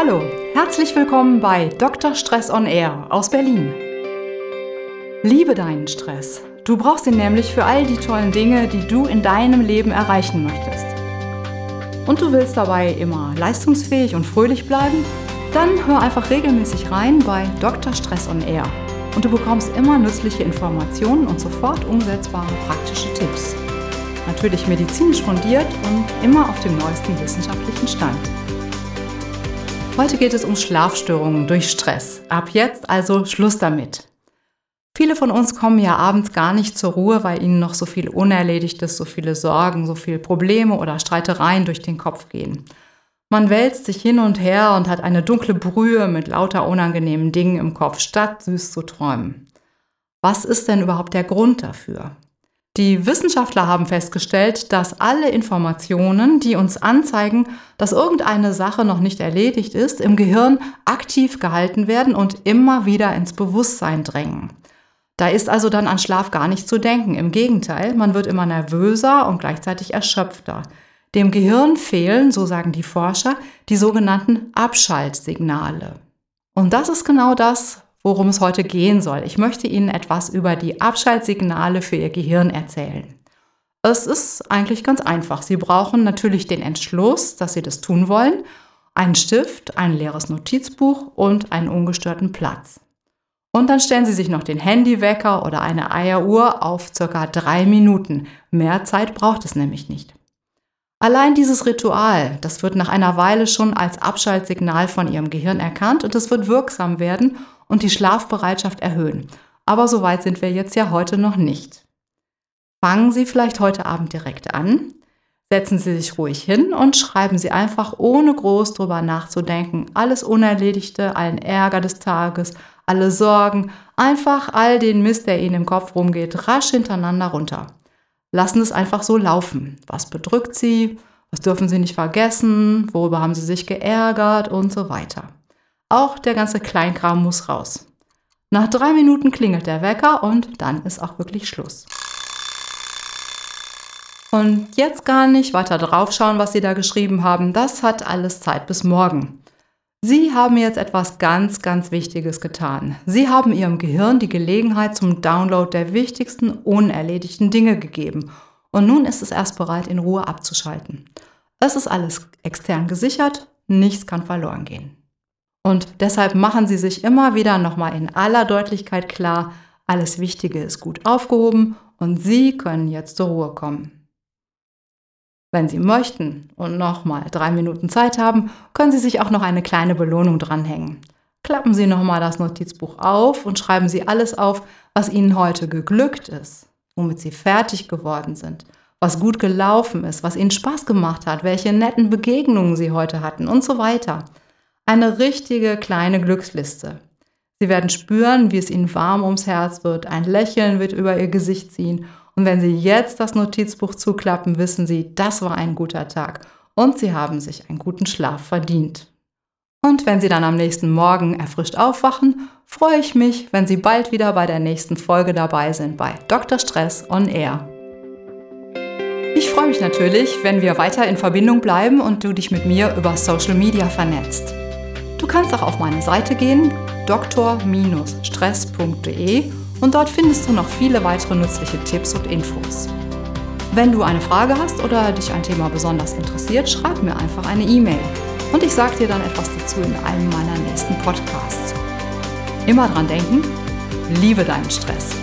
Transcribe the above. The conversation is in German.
Hallo, herzlich willkommen bei Dr. Stress on Air aus Berlin. Liebe deinen Stress. Du brauchst ihn nämlich für all die tollen Dinge, die du in deinem Leben erreichen möchtest. Und du willst dabei immer leistungsfähig und fröhlich bleiben? Dann hör einfach regelmäßig rein bei Dr. Stress on Air und du bekommst immer nützliche Informationen und sofort umsetzbare praktische Tipps. Natürlich medizinisch fundiert und immer auf dem neuesten wissenschaftlichen Stand. Heute geht es um Schlafstörungen durch Stress. Ab jetzt also Schluss damit. Viele von uns kommen ja abends gar nicht zur Ruhe, weil ihnen noch so viel Unerledigtes, so viele Sorgen, so viele Probleme oder Streitereien durch den Kopf gehen. Man wälzt sich hin und her und hat eine dunkle Brühe mit lauter unangenehmen Dingen im Kopf, statt süß zu träumen. Was ist denn überhaupt der Grund dafür? Die Wissenschaftler haben festgestellt, dass alle Informationen, die uns anzeigen, dass irgendeine Sache noch nicht erledigt ist, im Gehirn aktiv gehalten werden und immer wieder ins Bewusstsein drängen. Da ist also dann an Schlaf gar nicht zu denken. Im Gegenteil, man wird immer nervöser und gleichzeitig erschöpfter. Dem Gehirn fehlen, so sagen die Forscher, die sogenannten Abschaltsignale. Und das ist genau das, worum es heute gehen soll. Ich möchte Ihnen etwas über die Abschaltsignale für Ihr Gehirn erzählen. Es ist eigentlich ganz einfach. Sie brauchen natürlich den Entschluss, dass Sie das tun wollen, einen Stift, ein leeres Notizbuch und einen ungestörten Platz. Und dann stellen Sie sich noch den Handywecker oder eine Eieruhr auf circa drei Minuten. Mehr Zeit braucht es nämlich nicht. Allein dieses Ritual, das wird nach einer Weile schon als Abschaltsignal von Ihrem Gehirn erkannt und es wird wirksam werden und die Schlafbereitschaft erhöhen. Aber so weit sind wir jetzt ja heute noch nicht. Fangen Sie vielleicht heute Abend direkt an. Setzen Sie sich ruhig hin und schreiben Sie einfach, ohne groß drüber nachzudenken, alles Unerledigte, allen Ärger des Tages, alle Sorgen, einfach all den Mist, der Ihnen im Kopf rumgeht, rasch hintereinander runter. Lassen es einfach so laufen. Was bedrückt Sie? Was dürfen Sie nicht vergessen? Worüber haben Sie sich geärgert? Und so weiter. Auch der ganze Kleinkram muss raus. Nach drei Minuten klingelt der Wecker und dann ist auch wirklich Schluss. Und jetzt gar nicht weiter draufschauen, was Sie da geschrieben haben. Das hat alles Zeit bis morgen. Sie haben jetzt etwas ganz, ganz Wichtiges getan. Sie haben Ihrem Gehirn die Gelegenheit zum Download der wichtigsten unerledigten Dinge gegeben. Und nun ist es erst bereit, in Ruhe abzuschalten. Es ist alles extern gesichert, nichts kann verloren gehen. Und deshalb machen Sie sich immer wieder nochmal in aller Deutlichkeit klar, alles Wichtige ist gut aufgehoben und Sie können jetzt zur Ruhe kommen. Wenn Sie möchten und nochmal drei Minuten Zeit haben, können Sie sich auch noch eine kleine Belohnung dranhängen. Klappen Sie nochmal das Notizbuch auf und schreiben Sie alles auf, was Ihnen heute geglückt ist, womit Sie fertig geworden sind, was gut gelaufen ist, was Ihnen Spaß gemacht hat, welche netten Begegnungen Sie heute hatten und so weiter. Eine richtige kleine Glücksliste. Sie werden spüren, wie es ihnen warm ums Herz wird, ein Lächeln wird über ihr Gesicht ziehen und wenn Sie jetzt das Notizbuch zuklappen, wissen Sie, das war ein guter Tag und Sie haben sich einen guten Schlaf verdient. Und wenn Sie dann am nächsten Morgen erfrischt aufwachen, freue ich mich, wenn Sie bald wieder bei der nächsten Folge dabei sind bei Dr. Stress on Air. Ich freue mich natürlich, wenn wir weiter in Verbindung bleiben und du dich mit mir über Social Media vernetzt. Du kannst auch auf meine Seite gehen, dr-stress.de und dort findest du noch viele weitere nützliche Tipps und Infos. Wenn du eine Frage hast oder dich ein Thema besonders interessiert, schreib mir einfach eine E-Mail und ich sage dir dann etwas dazu in einem meiner nächsten Podcasts. Immer dran denken, liebe deinen Stress.